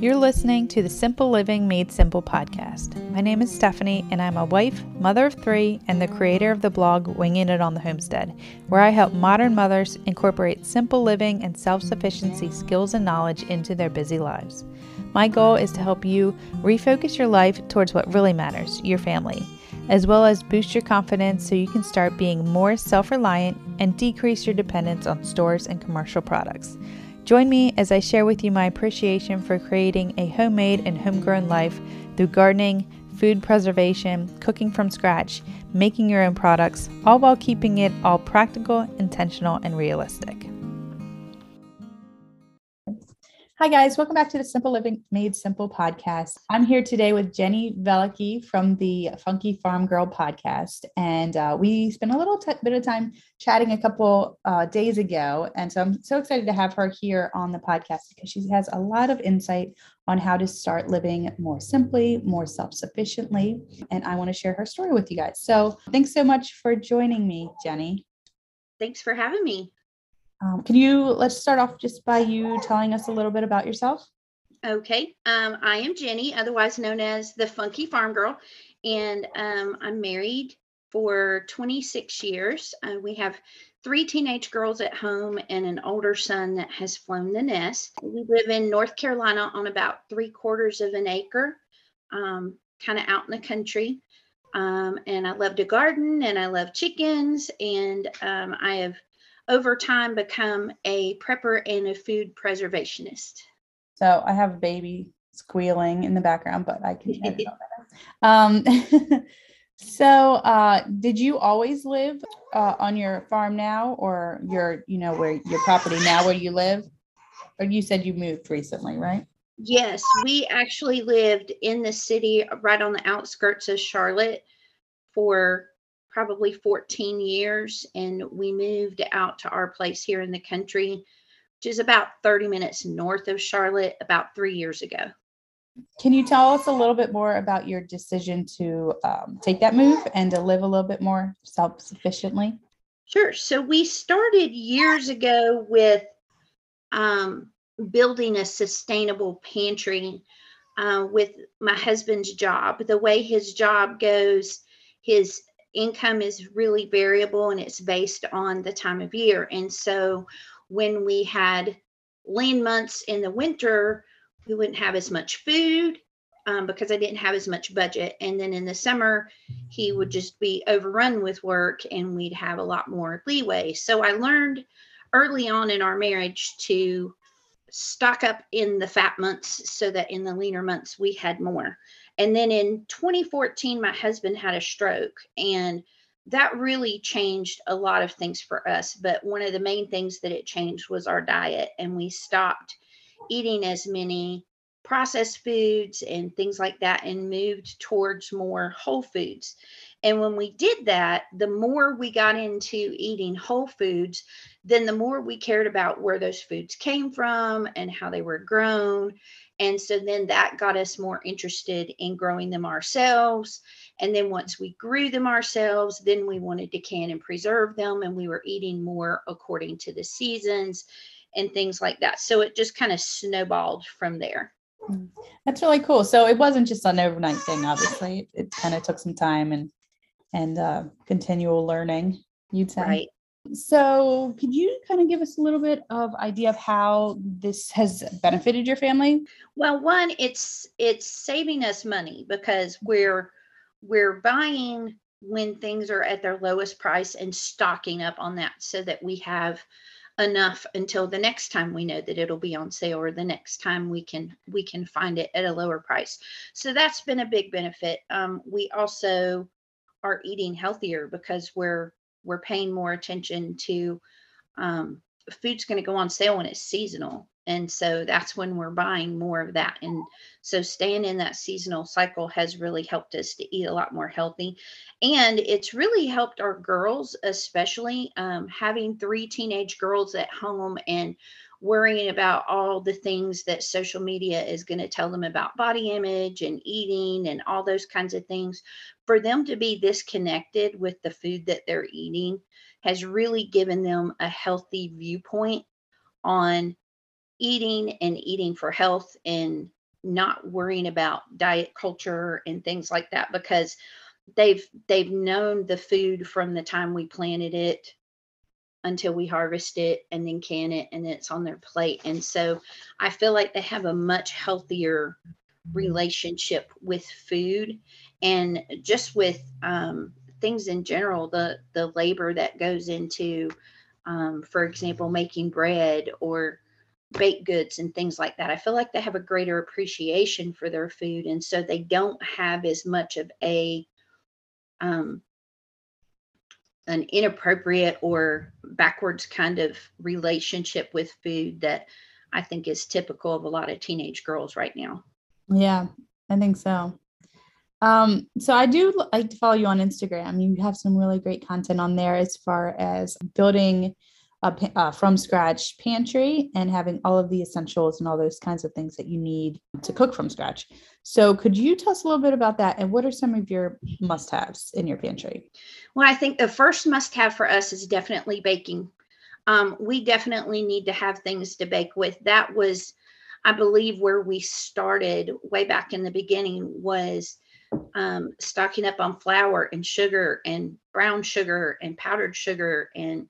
You're listening to the Simple Living Made Simple podcast. My name is Stephanie, and I'm a wife, mother of three, and the creator of the blog Winging It on the Homestead, where I help modern mothers incorporate simple living and self sufficiency skills and knowledge into their busy lives. My goal is to help you refocus your life towards what really matters your family, as well as boost your confidence so you can start being more self reliant and decrease your dependence on stores and commercial products. Join me as I share with you my appreciation for creating a homemade and homegrown life through gardening, food preservation, cooking from scratch, making your own products, all while keeping it all practical, intentional, and realistic. Hi, guys. Welcome back to the Simple Living Made Simple podcast. I'm here today with Jenny Velicky from the Funky Farm Girl podcast. And uh, we spent a little t- bit of time chatting a couple uh, days ago. And so I'm so excited to have her here on the podcast because she has a lot of insight on how to start living more simply, more self sufficiently. And I want to share her story with you guys. So thanks so much for joining me, Jenny. Thanks for having me. Um, can you let's start off just by you telling us a little bit about yourself? Okay. Um, I am Jenny, otherwise known as the Funky Farm Girl, and um, I'm married for 26 years. Uh, we have three teenage girls at home and an older son that has flown the nest. We live in North Carolina on about three quarters of an acre, um, kind of out in the country. Um, and I love to garden and I love chickens, and um, I have over time become a prepper and a food preservationist. So I have a baby squealing in the background, but I can Um, so uh, did you always live uh, on your farm now or your, you know, where your property now where you live? Or you said you moved recently, right? Yes, we actually lived in the city right on the outskirts of Charlotte for probably 14 years and we moved out to our place here in the country which is about 30 minutes north of charlotte about three years ago. Can you tell us a little bit more about your decision to um, take that move and to live a little bit more self-sufficiently? Sure. So we started years ago with um, building a sustainable pantry uh, with my husband's job. The way his job goes his income is really variable and it's based on the time of year. And so when we had lean months in the winter, we wouldn't have as much food um, because I didn't have as much budget. And then in the summer, he would just be overrun with work and we'd have a lot more leeway. So I learned early on in our marriage to stock up in the fat months so that in the leaner months we had more. And then in 2014, my husband had a stroke, and that really changed a lot of things for us. But one of the main things that it changed was our diet, and we stopped eating as many processed foods and things like that and moved towards more whole foods. And when we did that, the more we got into eating whole foods, then the more we cared about where those foods came from and how they were grown and so then that got us more interested in growing them ourselves. And then once we grew them ourselves, then we wanted to can and preserve them. And we were eating more according to the seasons and things like that. So it just kind of snowballed from there. Mm. That's really cool. So it wasn't just an overnight thing, obviously. It, it kind of took some time and and uh, continual learning. You'd say, right? So, could you kind of give us a little bit of idea of how this has benefited your family? Well, one, it's it's saving us money because we're we're buying when things are at their lowest price and stocking up on that so that we have enough until the next time we know that it'll be on sale or the next time we can we can find it at a lower price so that's been a big benefit um, we also are eating healthier because we're we're paying more attention to um, food's going to go on sale when it's seasonal. And so that's when we're buying more of that. And so staying in that seasonal cycle has really helped us to eat a lot more healthy. And it's really helped our girls especially um, having three teenage girls at home and worrying about all the things that social media is going to tell them about body image and eating and all those kinds of things. For them to be disconnected with the food that they're eating has really given them a healthy viewpoint on eating and eating for health and not worrying about diet culture and things like that because they've they've known the food from the time we planted it until we harvest it and then can it and it's on their plate. And so i feel like they have a much healthier relationship with food and just with um, things in general the the labor that goes into um, for example making bread or baked goods and things like that. I feel like they have a greater appreciation for their food and so they don't have as much of a um, an inappropriate or backwards kind of relationship with food that I think is typical of a lot of teenage girls right now. Yeah, I think so. Um, so I do like to follow you on Instagram. You have some really great content on there as far as building a uh, from scratch pantry and having all of the essentials and all those kinds of things that you need to cook from scratch. So, could you tell us a little bit about that and what are some of your must haves in your pantry? Well, I think the first must have for us is definitely baking. Um, we definitely need to have things to bake with. That was, I believe, where we started way back in the beginning was um, stocking up on flour and sugar and brown sugar and powdered sugar and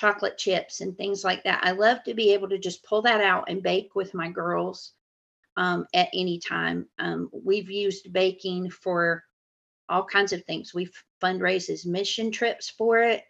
chocolate chips and things like that. I love to be able to just pull that out and bake with my girls um, at any time. Um, we've used baking for all kinds of things. We've fundraised mission trips for it.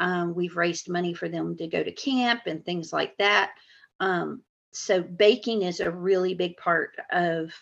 Um, we've raised money for them to go to camp and things like that. Um, so baking is a really big part of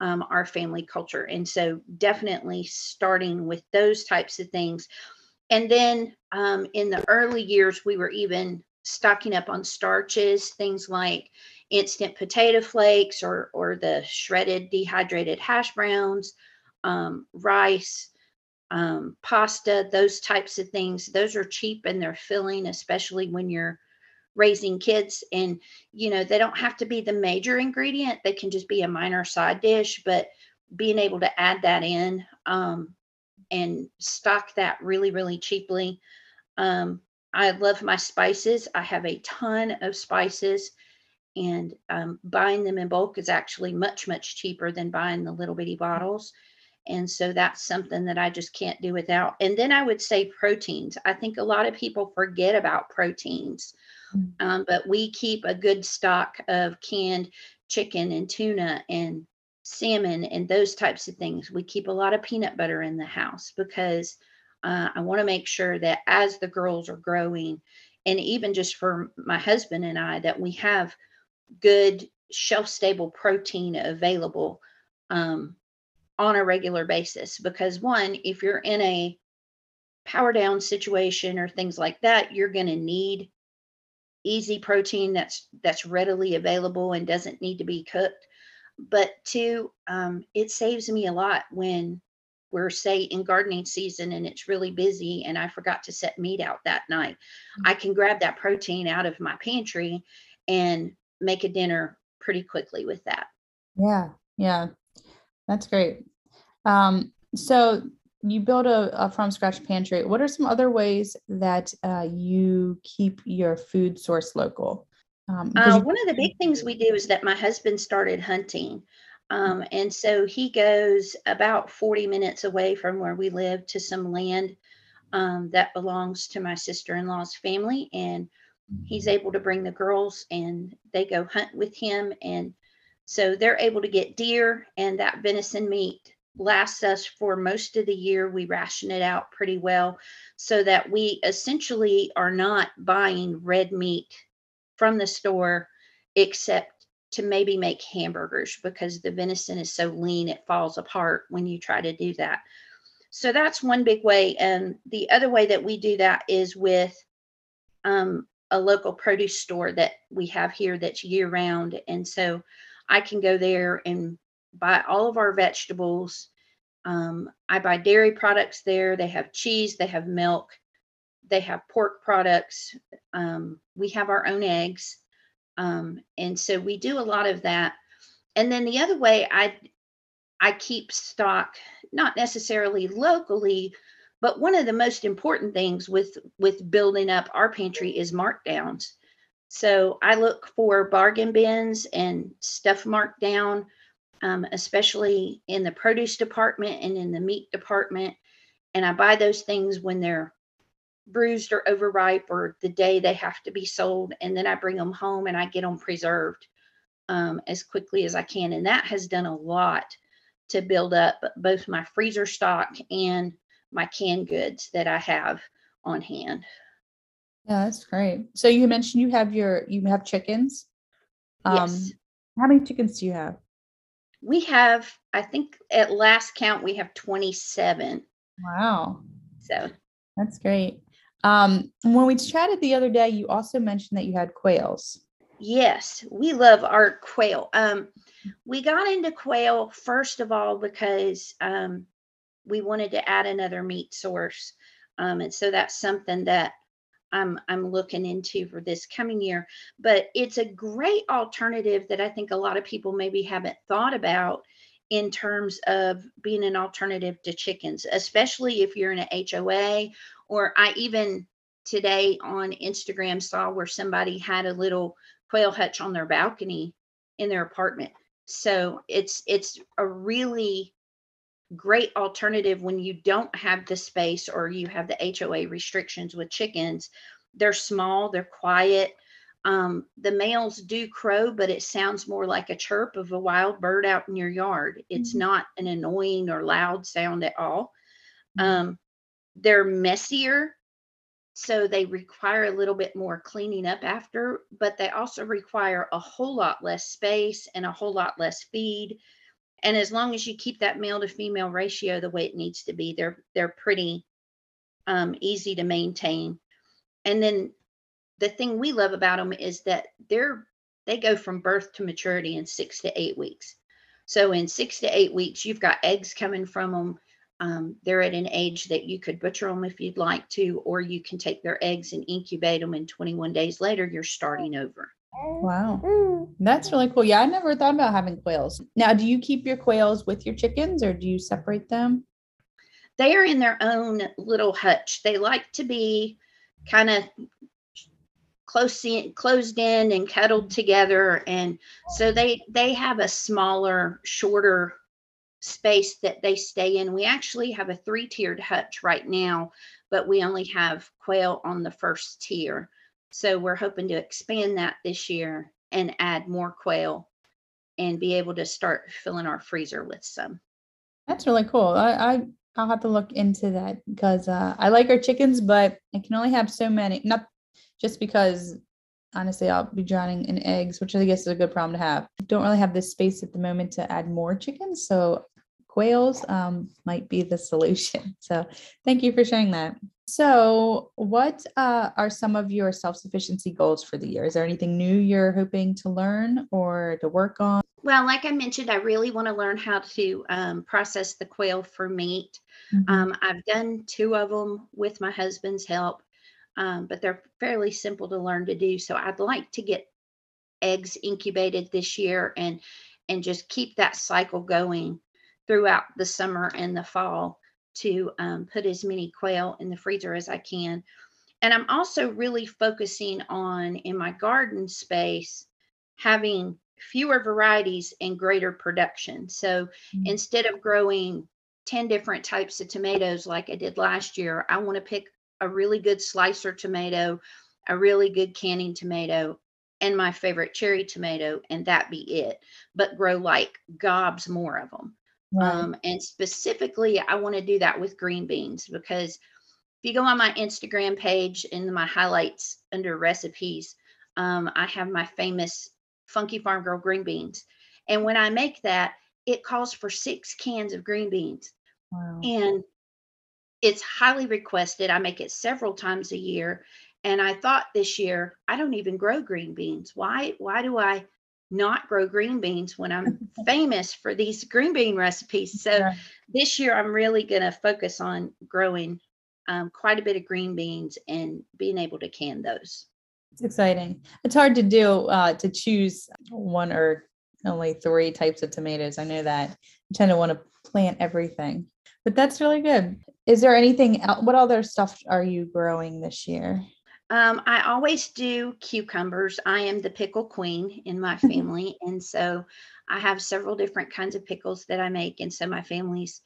um, our family culture. And so definitely starting with those types of things and then um, in the early years, we were even stocking up on starches, things like instant potato flakes or or the shredded dehydrated hash browns, um, rice, um, pasta, those types of things. Those are cheap and they're filling, especially when you're raising kids. And you know they don't have to be the major ingredient; they can just be a minor side dish. But being able to add that in um, and stock that really, really cheaply. Um, I love my spices. I have a ton of spices, and um, buying them in bulk is actually much, much cheaper than buying the little bitty bottles. And so that's something that I just can't do without. And then I would say proteins. I think a lot of people forget about proteins, mm. um, but we keep a good stock of canned chicken and tuna and salmon and those types of things. We keep a lot of peanut butter in the house because uh, I want to make sure that as the girls are growing, and even just for my husband and I, that we have good shelf stable protein available um, on a regular basis. Because one, if you're in a power down situation or things like that, you're going to need easy protein that's that's readily available and doesn't need to be cooked but two, um, it saves me a lot when we're say in gardening season and it's really busy and I forgot to set meat out that night. Mm-hmm. I can grab that protein out of my pantry and make a dinner pretty quickly with that. Yeah, yeah, that's great. Um, so you build a, a, from scratch pantry. What are some other ways that uh, you keep your food source local? Um, uh, one of the big things we do is that my husband started hunting. Um, and so he goes about 40 minutes away from where we live to some land um, that belongs to my sister in law's family. And he's mm-hmm. able to bring the girls and they go hunt with him. And so they're able to get deer and that venison meat lasts us for most of the year. We ration it out pretty well so that we essentially are not buying red meat from the store except to maybe make hamburgers because the venison is so lean it falls apart when you try to do that. So that's one big way. And the other way that we do that is with um, a local produce store that we have here that's year round. And so I can go there and buy all of our vegetables. Um, I buy dairy products there. They have cheese, they have milk, they have pork products. Um, we have our own eggs. Um, and so we do a lot of that. And then the other way I I keep stock, not necessarily locally, but one of the most important things with with building up our pantry is markdowns. So I look for bargain bins and stuff marked down. um, especially in the produce department and in the meat department. And I buy those things when they're bruised or overripe or the day they have to be sold. And then I bring them home and I get them preserved um, as quickly as I can. And that has done a lot to build up both my freezer stock and my canned goods that I have on hand. Yeah, that's great. So you mentioned you have your you have chickens. Um, Yes. how many chickens do you have? We have, I think at last count, we have 27. Wow, So, that's great. Um, when we chatted the other day, you also mentioned that you had quails. yes, we love our quail. Um, we got into quail first of all because um, we wanted to add another meat source. Um, and so that's something that I'm I'm looking into for this coming year. But it's a great alternative that I think a lot of people maybe haven't thought about in terms of being an alternative to chickens, especially if you're in a HOA or I even today on Instagram saw where somebody had a little quail hutch on their balcony in their apartment. So it's it's a really great alternative when you don't have the space or you have the HOA restrictions with chickens. They're small, they're quiet. Um, the males do crow, but it sounds more like a chirp of a wild bird out in your yard. It's Mhm. not an annoying or loud sound at all. Mhm. Um, they're messier, so they require a little bit more cleaning up after, but they also require a whole lot less space and a whole lot less feed. And as long as you keep that male to female ratio the way it needs to be they're they're pretty um, easy to maintain. And then the thing we love about them is that they're they go from birth to maturity in six to eight weeks. So in six to eight weeks you've got eggs coming from them um, they're at an age that you could butcher them if you'd like to or you can take their eggs and incubate them and 21 days later you're starting over Wow, that's really cool. Yeah, I never thought about having quails. Now, do you keep your quails with your chickens or do you separate them? they are in their own little hutch. They like to be kind of close in, closed in and cuddled together and so they they have a smaller shorter space that they stay in we actually have a three tiered hutch right now but we only have quail on the first tier so we're hoping to expand that this year and add more quail and be able to start filling our freezer with some That's really cool. I, I I'll have to look into that because uh, I like our chickens, but I can only have so many. Not just because honestly, I'll be drowning in eggs, which I guess is a good problem to have. Don't really have the space at the moment to add more chickens, so quails um, might be the solution. So thank you for sharing that. So, what uh, are some of your self sufficiency goals for the year? Is there anything new you're hoping to learn or to work on? Well, like I mentioned, I really want to learn how to um, process the quail for meat. Mhm. Um, I've done two of them with my husband's help, um, but they're fairly simple to learn to do. So I'd like to get eggs incubated this year and and just keep that cycle going throughout the summer and the fall to um, put as many quail in the freezer as I can. And I'm also really focusing on in my garden space having fewer varieties and greater production. So Mm. instead of growing 10 different types of tomatoes like I did last year, I want to pick a really good slicer tomato, a really good canning tomato, and my favorite cherry tomato, and that be it. But grow like gobs more of them. Right. Um, and specifically, I want to do that with green beans because if you go on my Instagram page in my highlights under recipes, um, I have my famous Funky Farm Girl green beans. And when I make that, it calls for six cans of green beans. wow. And it's highly requested. I make it several times a year. And I thought this year, I don't even grow green beans. Why? Why do I not grow green beans when I'm famous for these green bean recipes? So Right. this year I'm really going to focus on growing um, quite a bit of green beans and being able to can those. It's exciting. It's hard to do uh, to choose one or only three types of tomatoes. I know that. I tend to want to plant everything, but that's really good. Is there anything else? What other stuff are you growing this year? Um, I always do cucumbers. I am the pickle queen in my family. and so I have several different kinds of pickles that I make. And so my family's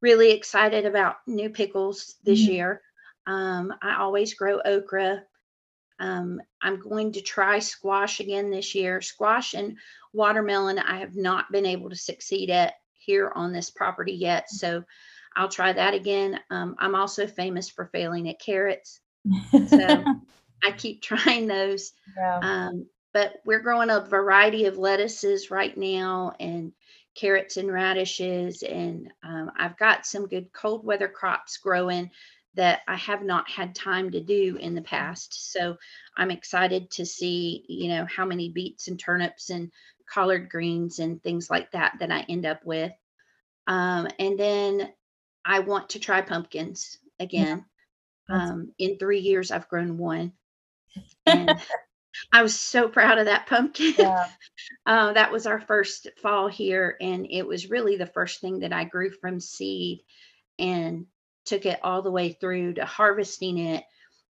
really excited about new pickles this mm-hmm. year. Um, I always grow okra. Um, I'm going to try squash again this year. Squash and watermelon, I have not been able to succeed at here on this property yet. So I'll try that again. Um, I'm also famous for failing at carrots. So I keep trying those. Yeah. Um, but we're growing a variety of lettuces right now and carrots and radishes. And um, I've got some good cold weather crops growing that I have not had time to do in the past. So I'm excited to see, you know, how many beets and turnips and collard greens and things like that that I end up with. Um, and then I want to try pumpkins again. Um, in three years, I've grown one. I was so proud of that pumpkin. Yeah. uh, that was our first fall here. And it was really the first thing that I grew from seed and took it all the way through to harvesting it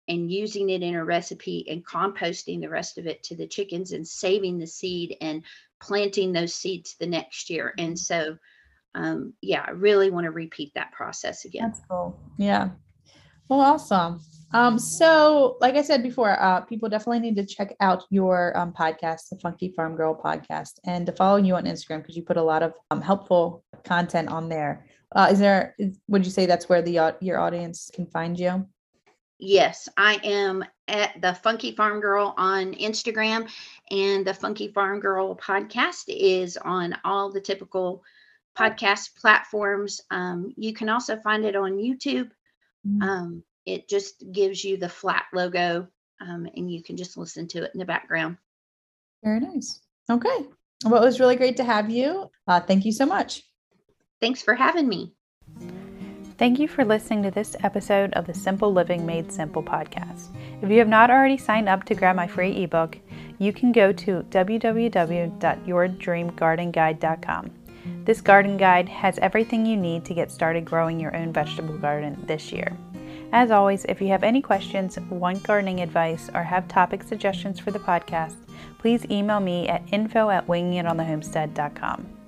and using it in a recipe and composting the rest of it to the chickens and saving the seed and planting those seeds the next year. And so, um, yeah, I really want to repeat that process again. That's cool. Yeah. Well, awesome. Um, so, like I said before, uh, people definitely need to check out your um, podcast, the Funky Farm Girl podcast, and to follow you on Instagram because you put a lot of um, helpful content on there. Uh, is there? Is, would you say that's where the your audience can find you? Yes, I am at the Funky Farm Girl on Instagram, and the Funky Farm Girl podcast is on all the typical podcast platforms. Um, you can also find it on YouTube. Mm-hmm. Um, it just gives you the flat logo um, and you can just listen to it in the background. Very nice. Okay. Well, it was really great to have you. Uh, thank you so much. Thanks for having me. Thank you for listening to this episode of the Simple Living Made Simple podcast. If you have not already signed up to grab my free ebook, you can go to www.yourdreamgardenguide.com. This garden guide has everything you need to get started growing your own vegetable garden this year. As always, if you have any questions, want gardening advice, or have topic suggestions for the podcast, please email me at info at wingingitonthehomestead.com.